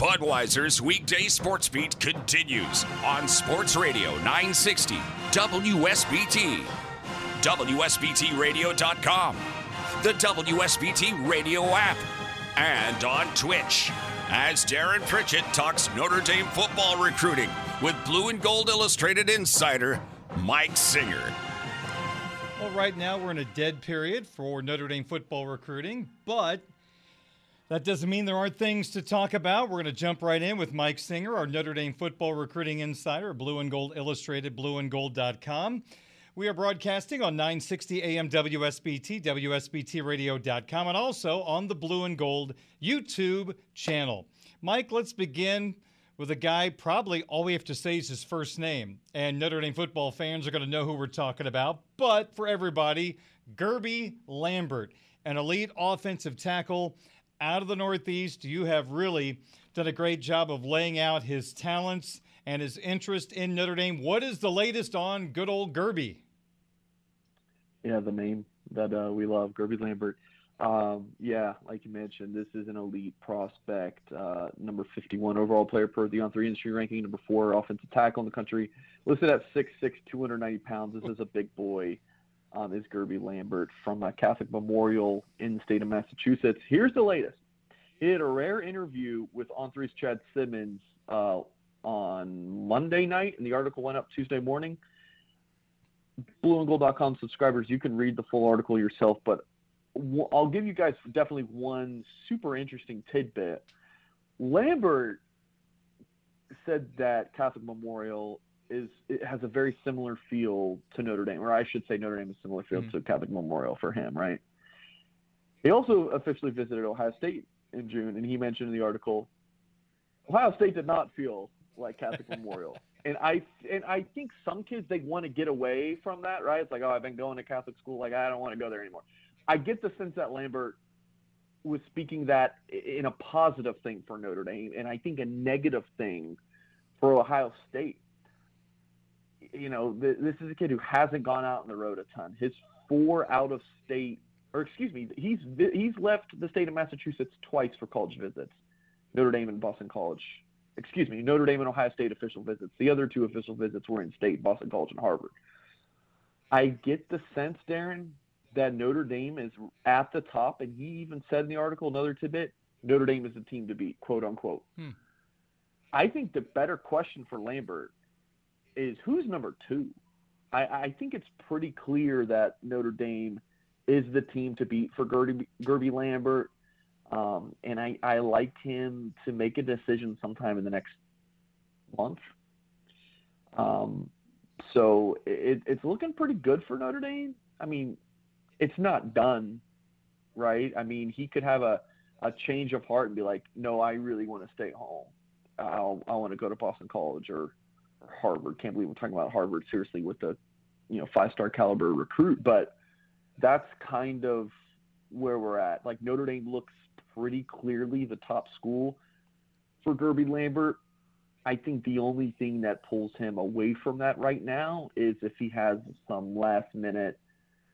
Budweiser's weekday sports beat continues on Sports Radio 960 WSBT, WSBTRadio.com, the WSBT Radio app, and on Twitch. As Darren Pritchett talks Notre Dame football recruiting with Blue and Gold Illustrated insider Mike Singer. Well, right now we're in a dead period for Notre Dame football recruiting, but that doesn't mean there aren't things to talk about. We're going to jump right in with Mike Singer, our Notre Dame football recruiting insider, Blue and Gold Illustrated, blueandgold.com. We are broadcasting on 960 AM WSBT, WSBTradio.com, and also on the Blue and Gold YouTube channel. Mike, let's begin with a guy probably all we have to say is his first name. And Notre Dame football fans are going to know who we're talking about. But for everybody, Guerby Lambert, an elite offensive tackle out of the Northeast. You have really done a great job of laying out his talents and his interest in Notre Dame. What is the latest on good old Guerby? Yeah, the name that uh, we love, Guerby Lambert. Um, yeah, like you mentioned, this is an elite prospect, uh, number 51 overall player per the on three industry ranking, number four offensive tackle in the country, listed at 6'6, 290 pounds. This is a big boy um, is Guerby Lambert from Catholic Memorial in the state of Massachusetts. Here's the latest. He did a rare interview with On Three's Chad Simmons uh, on Monday night, and the article went up Tuesday morning. BlueandGold.com subscribers, you can read the full article yourself, but w- I'll give you guys definitely one super interesting tidbit. Lambert said that Catholic Memorial is it has a very similar feel to Notre Dame, or I should say Notre Dame is a similar feel mm-hmm. to Catholic Memorial for him, right? He also officially visited Ohio State in June, and he mentioned in the article, Ohio State did not feel like Catholic Memorial, and I and I think some kids they want to get away from that, right? It's like, oh, I've been going to Catholic school, like I don't want to go there anymore. I get the sense that Lambert was speaking that in a positive thing for Notre Dame, and I think a negative thing for Ohio State you know, th- this is a kid who hasn't gone out on the road a ton. His four out of state, or excuse me, he's he's left the state of Massachusetts twice for college visits. Notre Dame and Boston College. Excuse me, Notre Dame and Ohio State official visits. The other two official visits were in state, Boston College and Harvard. I get the sense, Darren, that Notre Dame is at the top, and he even said in the article, another tidbit, Notre Dame is the team to beat, quote unquote. Hmm. I think the better question for Lambert is who's number two? I, I think it's pretty clear that Notre Dame is the team to beat for Guerby, Guerby Lambert. Um, and I, I like him to make a decision sometime in the next month. Um, so it, it's looking pretty good for Notre Dame. I mean, it's not done, right? I mean, he could have a, a change of heart and be like, no, I really want to stay home. I'll, I want to go to Boston College or Harvard. Can't believe we're talking about Harvard seriously with a you know, five star caliber recruit. But that's kind of where we're at. Like Notre Dame looks pretty clearly the top school for Guerby Lambert. I think the only thing that pulls him away from that right now is if he has some last minute,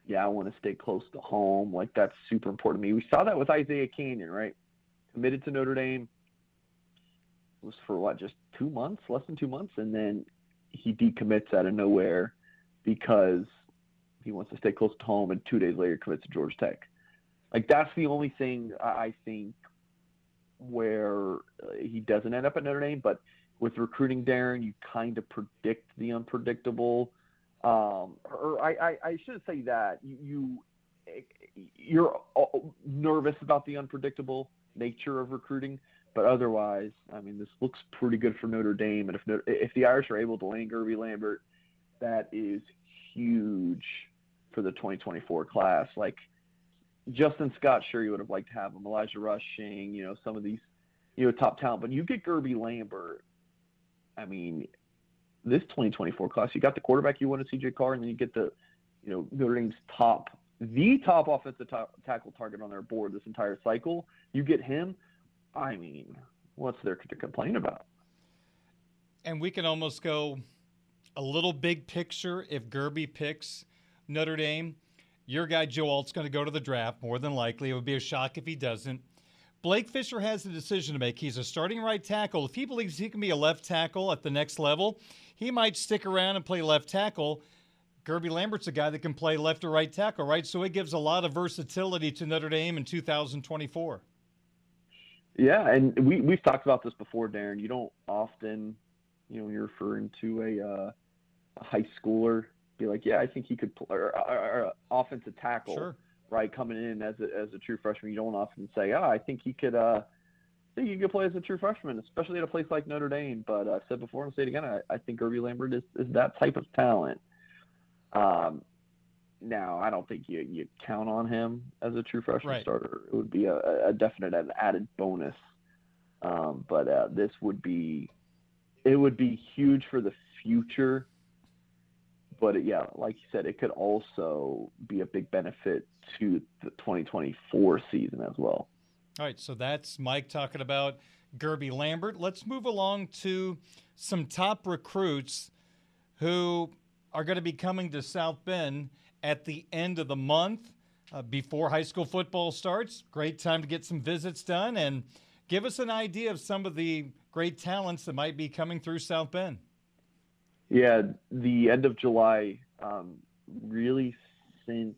yeah, I want to stay close to home. Like that's super important to me. We saw that with Isaiah Canion, right? Committed to Notre Dame, was for what just two months, less than two months, and then he decommits out of nowhere because he wants to stay close to home, and two days later commits to Georgia Tech. Like that's the only thing I think where uh, he doesn't end up at Notre Dame. But with recruiting, Darren, you kind of predict the unpredictable. Um, or I, I, I shouldn't say that. You, you you're nervous about the unpredictable nature of recruiting. But otherwise, I mean, this looks pretty good for Notre Dame. And if if the Irish are able to land Guerby Lambert, that is huge for the 2024 class. Like, Justin Scott, sure you would have liked to have him. Elijah Rushing, you know, some of these, you know, top talent. But you get Guerby Lambert. I mean, this 2024 class, you got the quarterback you wanted, CJ Carr, and then you get the, you know, Notre Dame's top, the top offensive top, tackle target on their board this entire cycle. You get him. I mean, what's there to complain about? And we can almost go a little big picture if Guerby picks Notre Dame. Your guy Joe Alt's going to go to the draft more than likely. It would be a shock if he doesn't. Blake Fisher has a decision to make. He's a starting right tackle. If he believes he can be a left tackle at the next level, he might stick around and play left tackle. Guerby Lambert's a guy that can play left or right tackle, right? So it gives a lot of versatility to Notre Dame in 2024. Yeah, and we we've talked about this before, Darren. You don't often, you know, you're referring to a, uh, a high schooler be like, yeah, I think he could play or, or, or offensive tackle, sure. right? Coming in as a, as a true freshman, you don't often say, oh, I think he could, uh, I think he could play as a true freshman, especially at a place like Notre Dame. But I've said before and say it again, I, I think Guerby Lambert is, is that type of talent. Um, now, I don't think you, you count on him as a true freshman right. starter. It would be a, a definite an added bonus. Um, but uh, this would be, it would be huge for the future but yeah, like you said, it could also be a big benefit to the 2024 season as well. All right, so that's Mike talking about Guerby Lambert. Let's move along to some top recruits who are going to be coming to South Bend at the end of the month uh, before high school football starts. Great time to get some visits done and give us an idea of some of the great talents that might be coming through South Bend. Yeah, the end of July, um, really since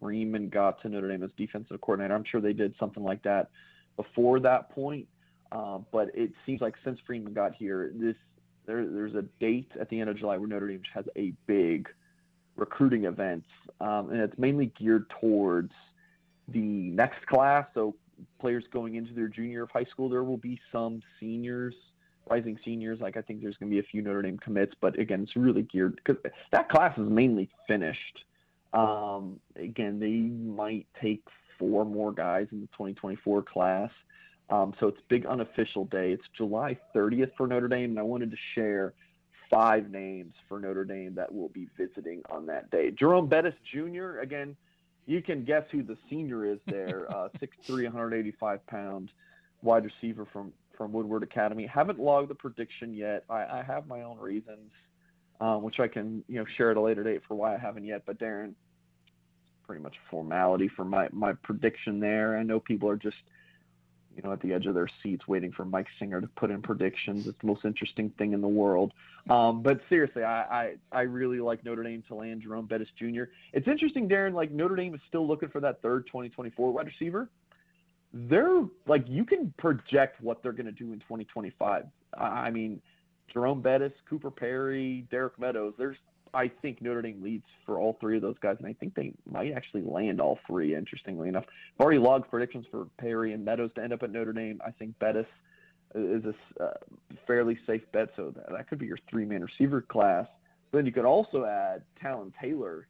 Freeman got to Notre Dame as defensive coordinator. I'm sure they did something like that before that point, uh, but it seems like since Freeman got here, this there, there's a date at the end of July where Notre Dame has a big recruiting events, um, and it's mainly geared towards the next class. So players going into their junior of high school, there will be some seniors rising seniors. Like I think there's going to be a few Notre Dame commits, but again, it's really geared because that class is mainly finished. Um, again, they might take four more guys in the 2024 class. Um, so it's big unofficial day. It's July 30th for Notre Dame, and I wanted to share five names for Notre Dame that will be visiting on that day. Jerome Bettis Jr. Again, you can guess who the senior is there. Uh, 6'3", 185 pound wide receiver from from Woodward Academy. Haven't logged the prediction yet. I, I have my own reasons, um, which I can you know share at a later date for why I haven't yet. But Darren, pretty much a formality for my my prediction there. I know people are just you know at the edge of their seats waiting for Mike Singer to put in predictions. It's the most interesting thing in the world. Um, but seriously, I, I I really like Notre Dame to land Jerome Bettis Jr. It's interesting, Darren. Like Notre Dame is still looking for that third 2024 wide receiver they're like you can project what they're going to do in 2025. I mean, Jerome Bettis, Cooper Perry, Derek Meadows. There's I think Notre Dame leads for all three of those guys, and I think they might actually land all three. Interestingly enough, I've already logged predictions for Perry and Meadows to end up at Notre Dame. I think Bettis is a uh, fairly safe bet, so that, that could be your three-man receiver class. Then you could also add Talon Taylor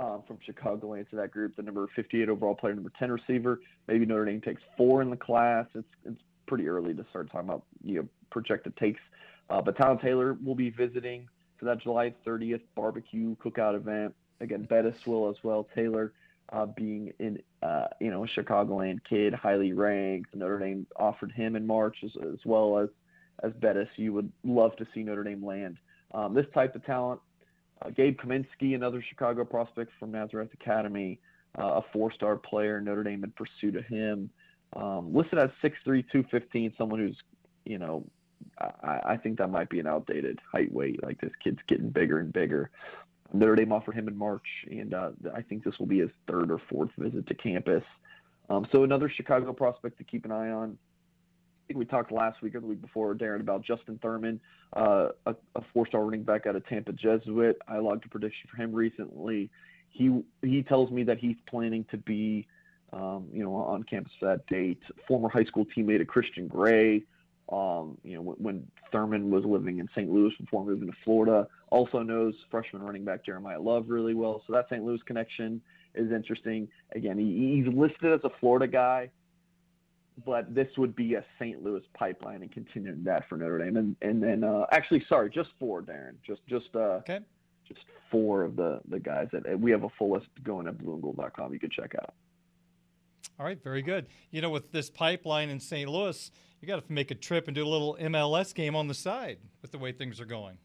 um, from Chicago into that group, the number 58 overall player, number 10 receiver. Maybe Notre Dame takes four in the class. It's it's pretty early to start talking about you know projected takes. Uh, but Talon Taylor will be visiting for that July 30th barbecue cookout event. Again, Bettis will as well. Taylor uh, being in uh, you know a Chicagoland kid, highly ranked. Notre Dame offered him in March as, as well as as Bettis. You would love to see Notre Dame land. Um, this type of talent uh, Gabe Kaminsky, another Chicago prospect from Nazareth Academy, uh, a four-star player. Notre Dame in pursuit of him. Um, listed at 6'3", 215, someone who's, you know, I, think that might be an outdated height weight. Like this kid's getting bigger and bigger. Notre Dame offered him in March, and uh, I think this will be his third or fourth visit to campus. Um, so another Chicago prospect to keep an eye on I think we talked last week or the week before, Darren, about Justin Thurman, uh, a, a four-star running back out of Tampa Jesuit. I logged a prediction for him recently. He he tells me that he's planning to be, um, you know, on campus that date. Former high school teammate of Christian Gray. Um, you know, when, when Thurman was living in St. Louis before moving to Florida. Also knows freshman running back Jeremiah Love really well. So that St. Louis connection is interesting. Again, he, he's listed as a Florida guy, but this would be a St. Louis pipeline and continuing that for Notre Dame. And and then uh, actually, sorry, just four, Darren. Just just uh, okay. Just four of the the guys that we have a full list going at blueandgold.com. You could check out. All right, very good. You know, with this pipeline in St. Louis, you got to make a trip and do a little MLS game on the side with the way things are going.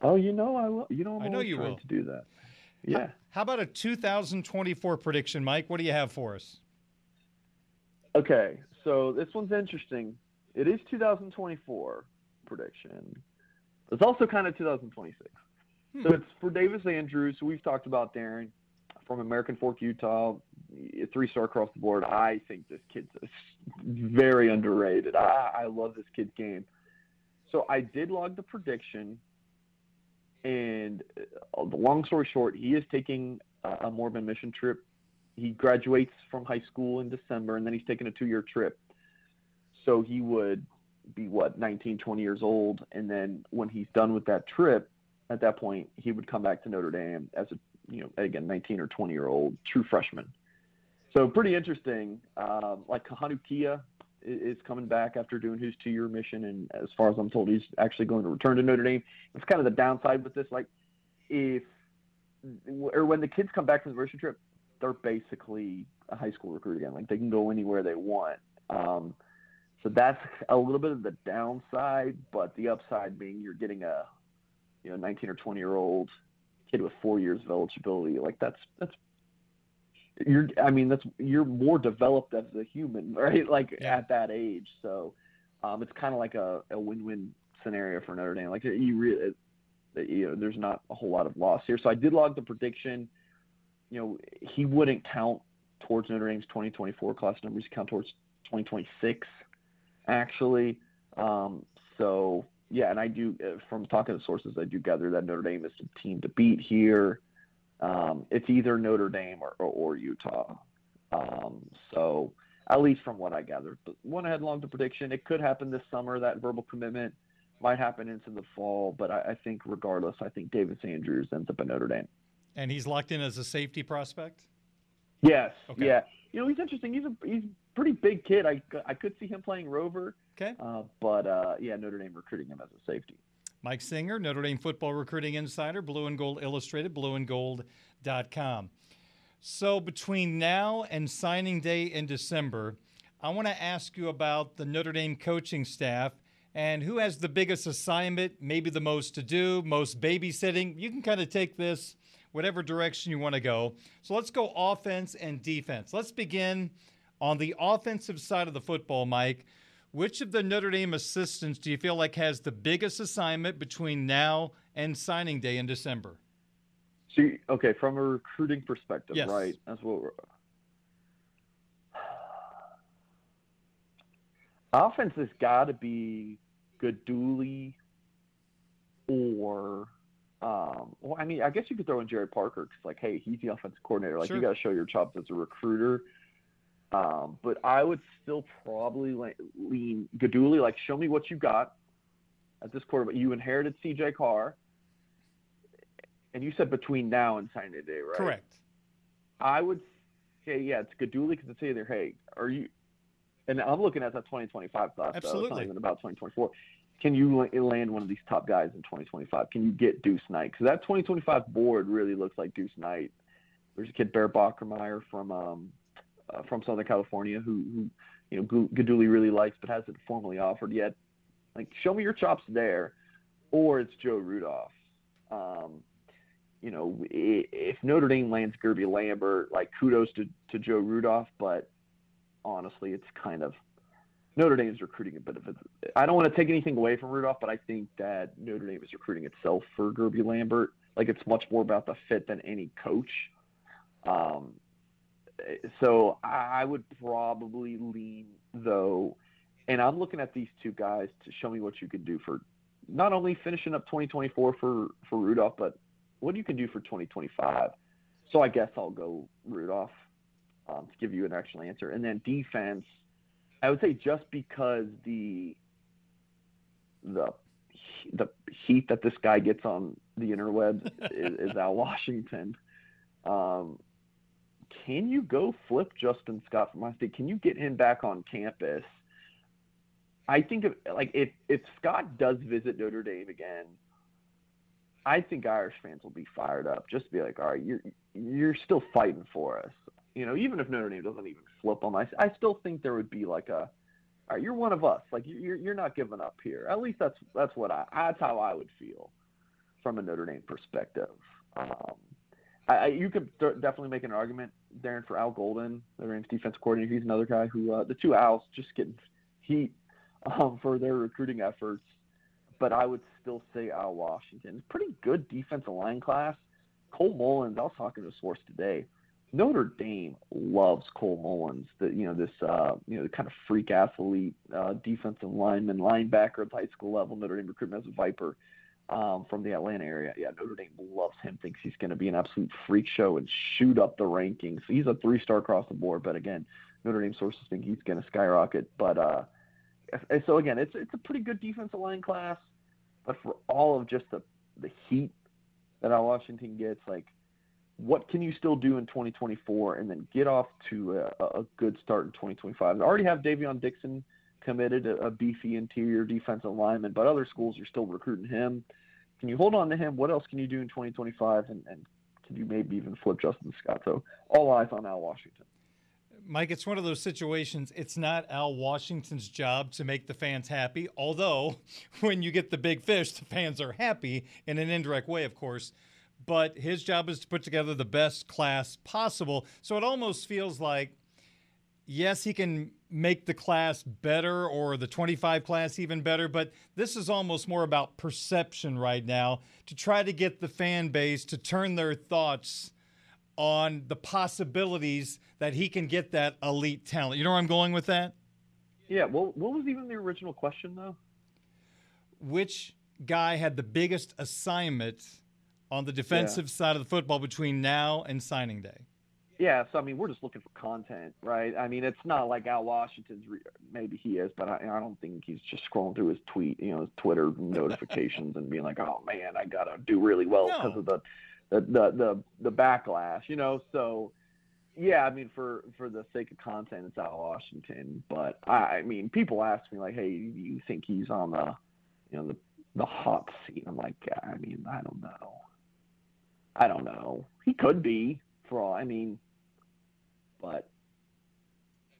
Oh, you know, I will. You know, I'm I know you will. to do that. Yeah. How, how about a 2024 prediction, Mike? What do you have for us? Okay, so this one's interesting. It is 2024 prediction. It's also kind of 2026. Hmm. So it's for Davis Andrews, who we've talked about, Darren, from American Fork, Utah, three star across the board. I think this kid's very underrated. I, I love this kid's game. So I did log the prediction, and uh, the long story short, he is taking a Mormon mission trip he graduates from high school in December, and then he's taking a two-year trip. So he would be what 19, 20 years old, and then when he's done with that trip, at that point he would come back to Notre Dame as a you know again 19 or 20 year old true freshman. So pretty interesting. Um, like Kahanu Kia is coming back after doing his two-year mission, and as far as I'm told, he's actually going to return to Notre Dame. It's kind of the downside with this. Like if or when the kids come back from the mission trip, they're basically a high school recruit again. Like they can go anywhere they want. Um, so that's a little bit of the downside, but the upside being you're getting a you know 19 or 20 year old kid with four years of eligibility. Like that's that's you're I mean that's you're more developed as a human, right? Like yeah. at that age. So um, it's kind of like a, a win-win scenario for Notre Dame. Like you really you know there's not a whole lot of loss here. So I did log the prediction you know, he wouldn't count towards Notre Dame's 2024 class numbers. He count towards 2026, actually. Um, so yeah, and I do uh, from talking to sources, I do gather that Notre Dame is the team to beat here. Um, it's either Notre Dame or, or, or Utah. Um, so at least from what I gathered, but went ahead along the prediction. It could happen this summer. That verbal commitment might happen into the fall, but I, I think regardless, I think Davis Andrews ends up at Notre Dame. And he's locked in as a safety prospect. Yes. Okay. Yeah. You know, he's interesting. He's a he's a pretty big kid. I, I could see him playing Rover. Okay. Uh, but uh, yeah, Notre Dame recruiting him as a safety. Mike Singer, Notre Dame football recruiting insider, Blue and Gold Illustrated, blueandgold.com. So between now and signing day in December, I want to ask you about the Notre Dame coaching staff and who has the biggest assignment, maybe the most to do, most babysitting. You can kind of take this whatever direction you want to go. So let's go offense and defense. Let's begin on the offensive side of the football, Mike. Which of the Notre Dame assistants do you feel like has the biggest assignment between now and signing day in December? See, okay, from a recruiting perspective, yes. right? That's what we're. Offense has got to be Guidugli or um, well, I mean, I guess you could throw in Gerad Parker because, like, hey, he's the offensive coordinator. Like, sure. you got to show your chops as a recruiter. Um, but I would still probably lean Guidugli. Like, show me what you got at this quarterback. You inherited C.J. Carr, and you said between now and signing day, right? Correct. I would say, yeah, it's Guidugli because it's either, hey, are you? And I'm looking at that 2025 class. Absolutely. Though. It's not even about 2024 can you land one of these top guys in 2025? Can you get Deuce Knight? Because that 2025 board really looks like Deuce Knight. There's a kid Bear Bachmeier from um, uh, from Southern California who, who you know Guidugli really likes but hasn't formally offered yet. Like, show me your chops there, or it's Joe Rudolph. Um, you know, if Notre Dame lands Guerby Lambert, like kudos to, to Joe Rudolph, but honestly, it's kind of Notre Dame is recruiting a bit of it. I don't want to take anything away from Rudolph, but I think that Notre Dame is recruiting itself for Guerby Lambert. Like it's much more about the fit than any coach. Um, so I would probably lean though, and I'm looking at these two guys to show me what you can do for not only finishing up 2024 for for Rudolph, but what you can do for 2025. So I guess I'll go Rudolph um, to give you an actual answer, and then defense. I would say just because the the the heat that this guy gets on the interwebs is, is Al Washington. Um, can you go flip Justin Scott from Ohio State? Can you get him back on campus? I think if, like if if Scott does visit Notre Dame again, I think Irish fans will be fired up. Just be like, all right, you're you're still fighting for us. You know, even if Notre Dame doesn't even flip them, I, I still think there would be like a, all right, you're one of us. Like you're you're not giving up here. At least that's that's what I that's how I would feel from a Notre Dame perspective. Um, I, you could th- definitely make an argument, Darren, for Al Golden, the Dame's defense coordinator. He's another guy who uh, the two Al's just getting heat um, for their recruiting efforts. But I would still say Al Washington. Pretty good defensive line class. Cole Mullins, I was talking to a source today. Notre Dame loves Cole Mullins, the you know this uh, you know the kind of freak athlete, uh, defensive lineman, linebacker at the high school level. Notre Dame recruitment as a Viper um, from the Atlanta area. Yeah, Notre Dame loves him. Thinks he's going to be an absolute freak show and shoot up the rankings. He's a three star across the board, but again, Notre Dame sources think he's going to skyrocket. But uh, so again, it's it's a pretty good defensive line class, but for all of just the the heat that Al Washington gets, like what can you still do in 2024 and then get off to a, a good start in 2025? They already have Davion Dixon committed, a, a, beefy interior defensive lineman, but other schools are still recruiting him. Can you hold on to him? What else can you do in 2025? And, and can you maybe even flip Justin Scott? So all eyes on Al Washington. Mike, it's one of those situations. It's not Al Washington's job to make the fans happy, although when you get the big fish, the fans are happy in an indirect way, of course but his job is to put together the best class possible. So it almost feels like, yes, he can make the class better or the 25 class even better, but this is almost more about perception right now to try to get the fan base to turn their thoughts on the possibilities that he can get that elite talent. You know where I'm going with that? Yeah. Well, what was even the original question, though? Which guy had the biggest assignment on the defensive yeah. side of the football between now and signing day? Yeah, so I mean, we're just looking for content, right? I mean, it's not like Al Washington's. Re- maybe he is, but I, I don't think he's just scrolling through his tweet, you know, his Twitter notifications and being like, "Oh man, I gotta do really well because no. of the, the the the the backlash," you know. So, yeah, I mean, for for the sake of content, it's Al Washington. But I, I mean, people ask me like, "Hey, do you think he's on the, you know, the the hot seat?" I'm like, I mean, I don't know. I don't know. He could be for all I mean, but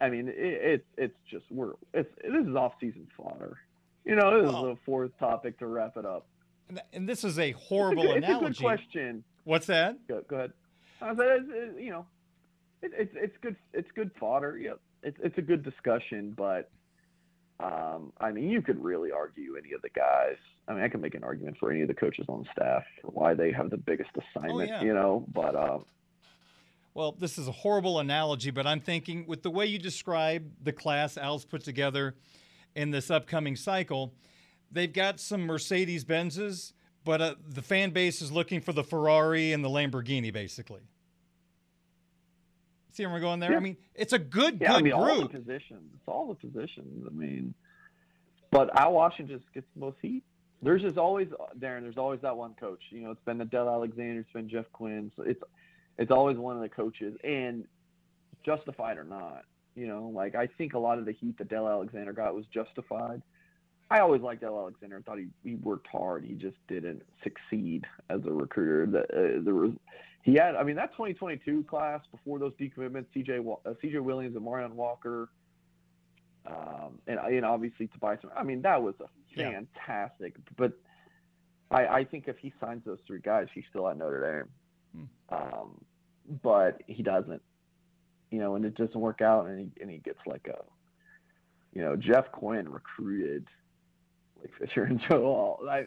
I mean it, it it's just we're it's this is off season fodder. You know, this well, is a fourth topic to wrap it up. And this is a horrible it's a good, analogy. It's a good question. What's that? Go, go ahead. I said, it's, you know, it, it's it's good it's good fodder. Yeah, it's it's a good discussion, but um, I mean, you could really argue any of the guys. I mean, I can make an argument for any of the coaches on staff for why they have the biggest assignment, oh, yeah. you know, but. Um, well, this is a horrible analogy, but I'm thinking with the way you describe the class Al's put together in this upcoming cycle, they've got some Mercedes Benzes, but uh, the fan base is looking for the Ferrari and the Lamborghini, basically. See where we're going there? Yeah. I mean, it's a good, yeah, good I mean, group. all the positions. It's all the positions. I mean, but Al Washington just gets the most heat. There's just always, Darren. There's always that one coach. You know, it's been Adele Alexander. It's been Jeff Quinn. So it's it's always one of the coaches, and justified or not. You know, like I think a lot of the heat that Del Alexander got was justified. I always liked Del Alexander. I thought he, he worked hard. He just didn't succeed as a recruiter. The, uh, there was he had, I mean, that 2022 class before those decommitments, CJ uh, CJ Williams and Marion Walker, um, and and obviously Tobias. I mean, that was a fantastic. Yeah. But I, I think if he signs those three guys, he's still at Notre Dame. Hmm. Um, but he doesn't, you know, and it doesn't work out, and he and he gets like a, you know, Jeff Quinn recruited like Fisher and Joe Alt. I,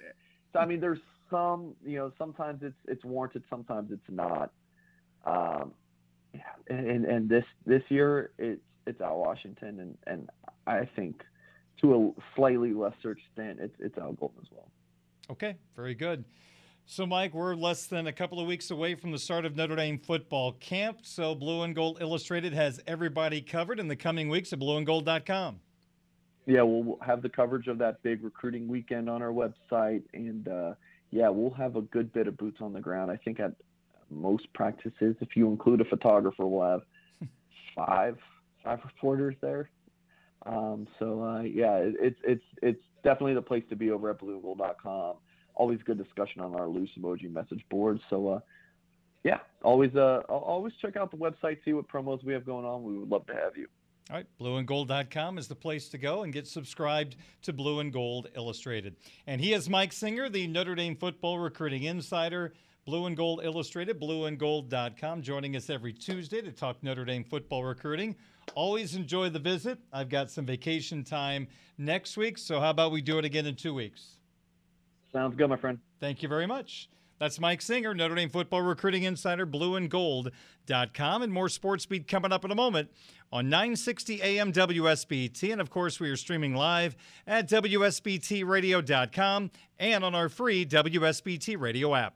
so I mean, there's some, you know, sometimes it's it's warranted, sometimes it's not. Um, yeah, and and this this year it's it's Al Washington, and and I think to a slightly lesser extent it's it's Al Golden as well. Okay, very good. So, Mike, we're less than a couple of weeks away from the start of Notre Dame football camp. So, Blue and Gold Illustrated has everybody covered in the coming weeks at blueandgold.com. Yeah, we'll have the coverage of that big recruiting weekend on our website, and uh, yeah, we'll have a good bit of boots on the ground. I think at most practices. If you include a photographer, we'll have five five reporters there. Um, so uh, yeah, it, it's it's it's definitely the place to be over at blueandgold.com. Always good discussion on our loose emoji message board. So uh, yeah, always uh, always check out the website, see what promos we have going on. We would love to have you. All right, blueandgold.com is the place to go and get subscribed to Blue and Gold Illustrated. And he is Mike Singer, the Notre Dame football recruiting insider. Blue and Gold Illustrated, blueandgold.com, joining us every Tuesday to talk Notre Dame football recruiting. Always enjoy the visit. I've got some vacation time next week, so how about we do it again in two weeks? Sounds good, my friend. Thank you very much. That's Mike Singer, Notre Dame football recruiting insider, blueandgold.com. And more sports beat coming up in a moment on 960 AM WSBT. And of course, we are streaming live at WSBTradio.com and on our free WSBT radio app.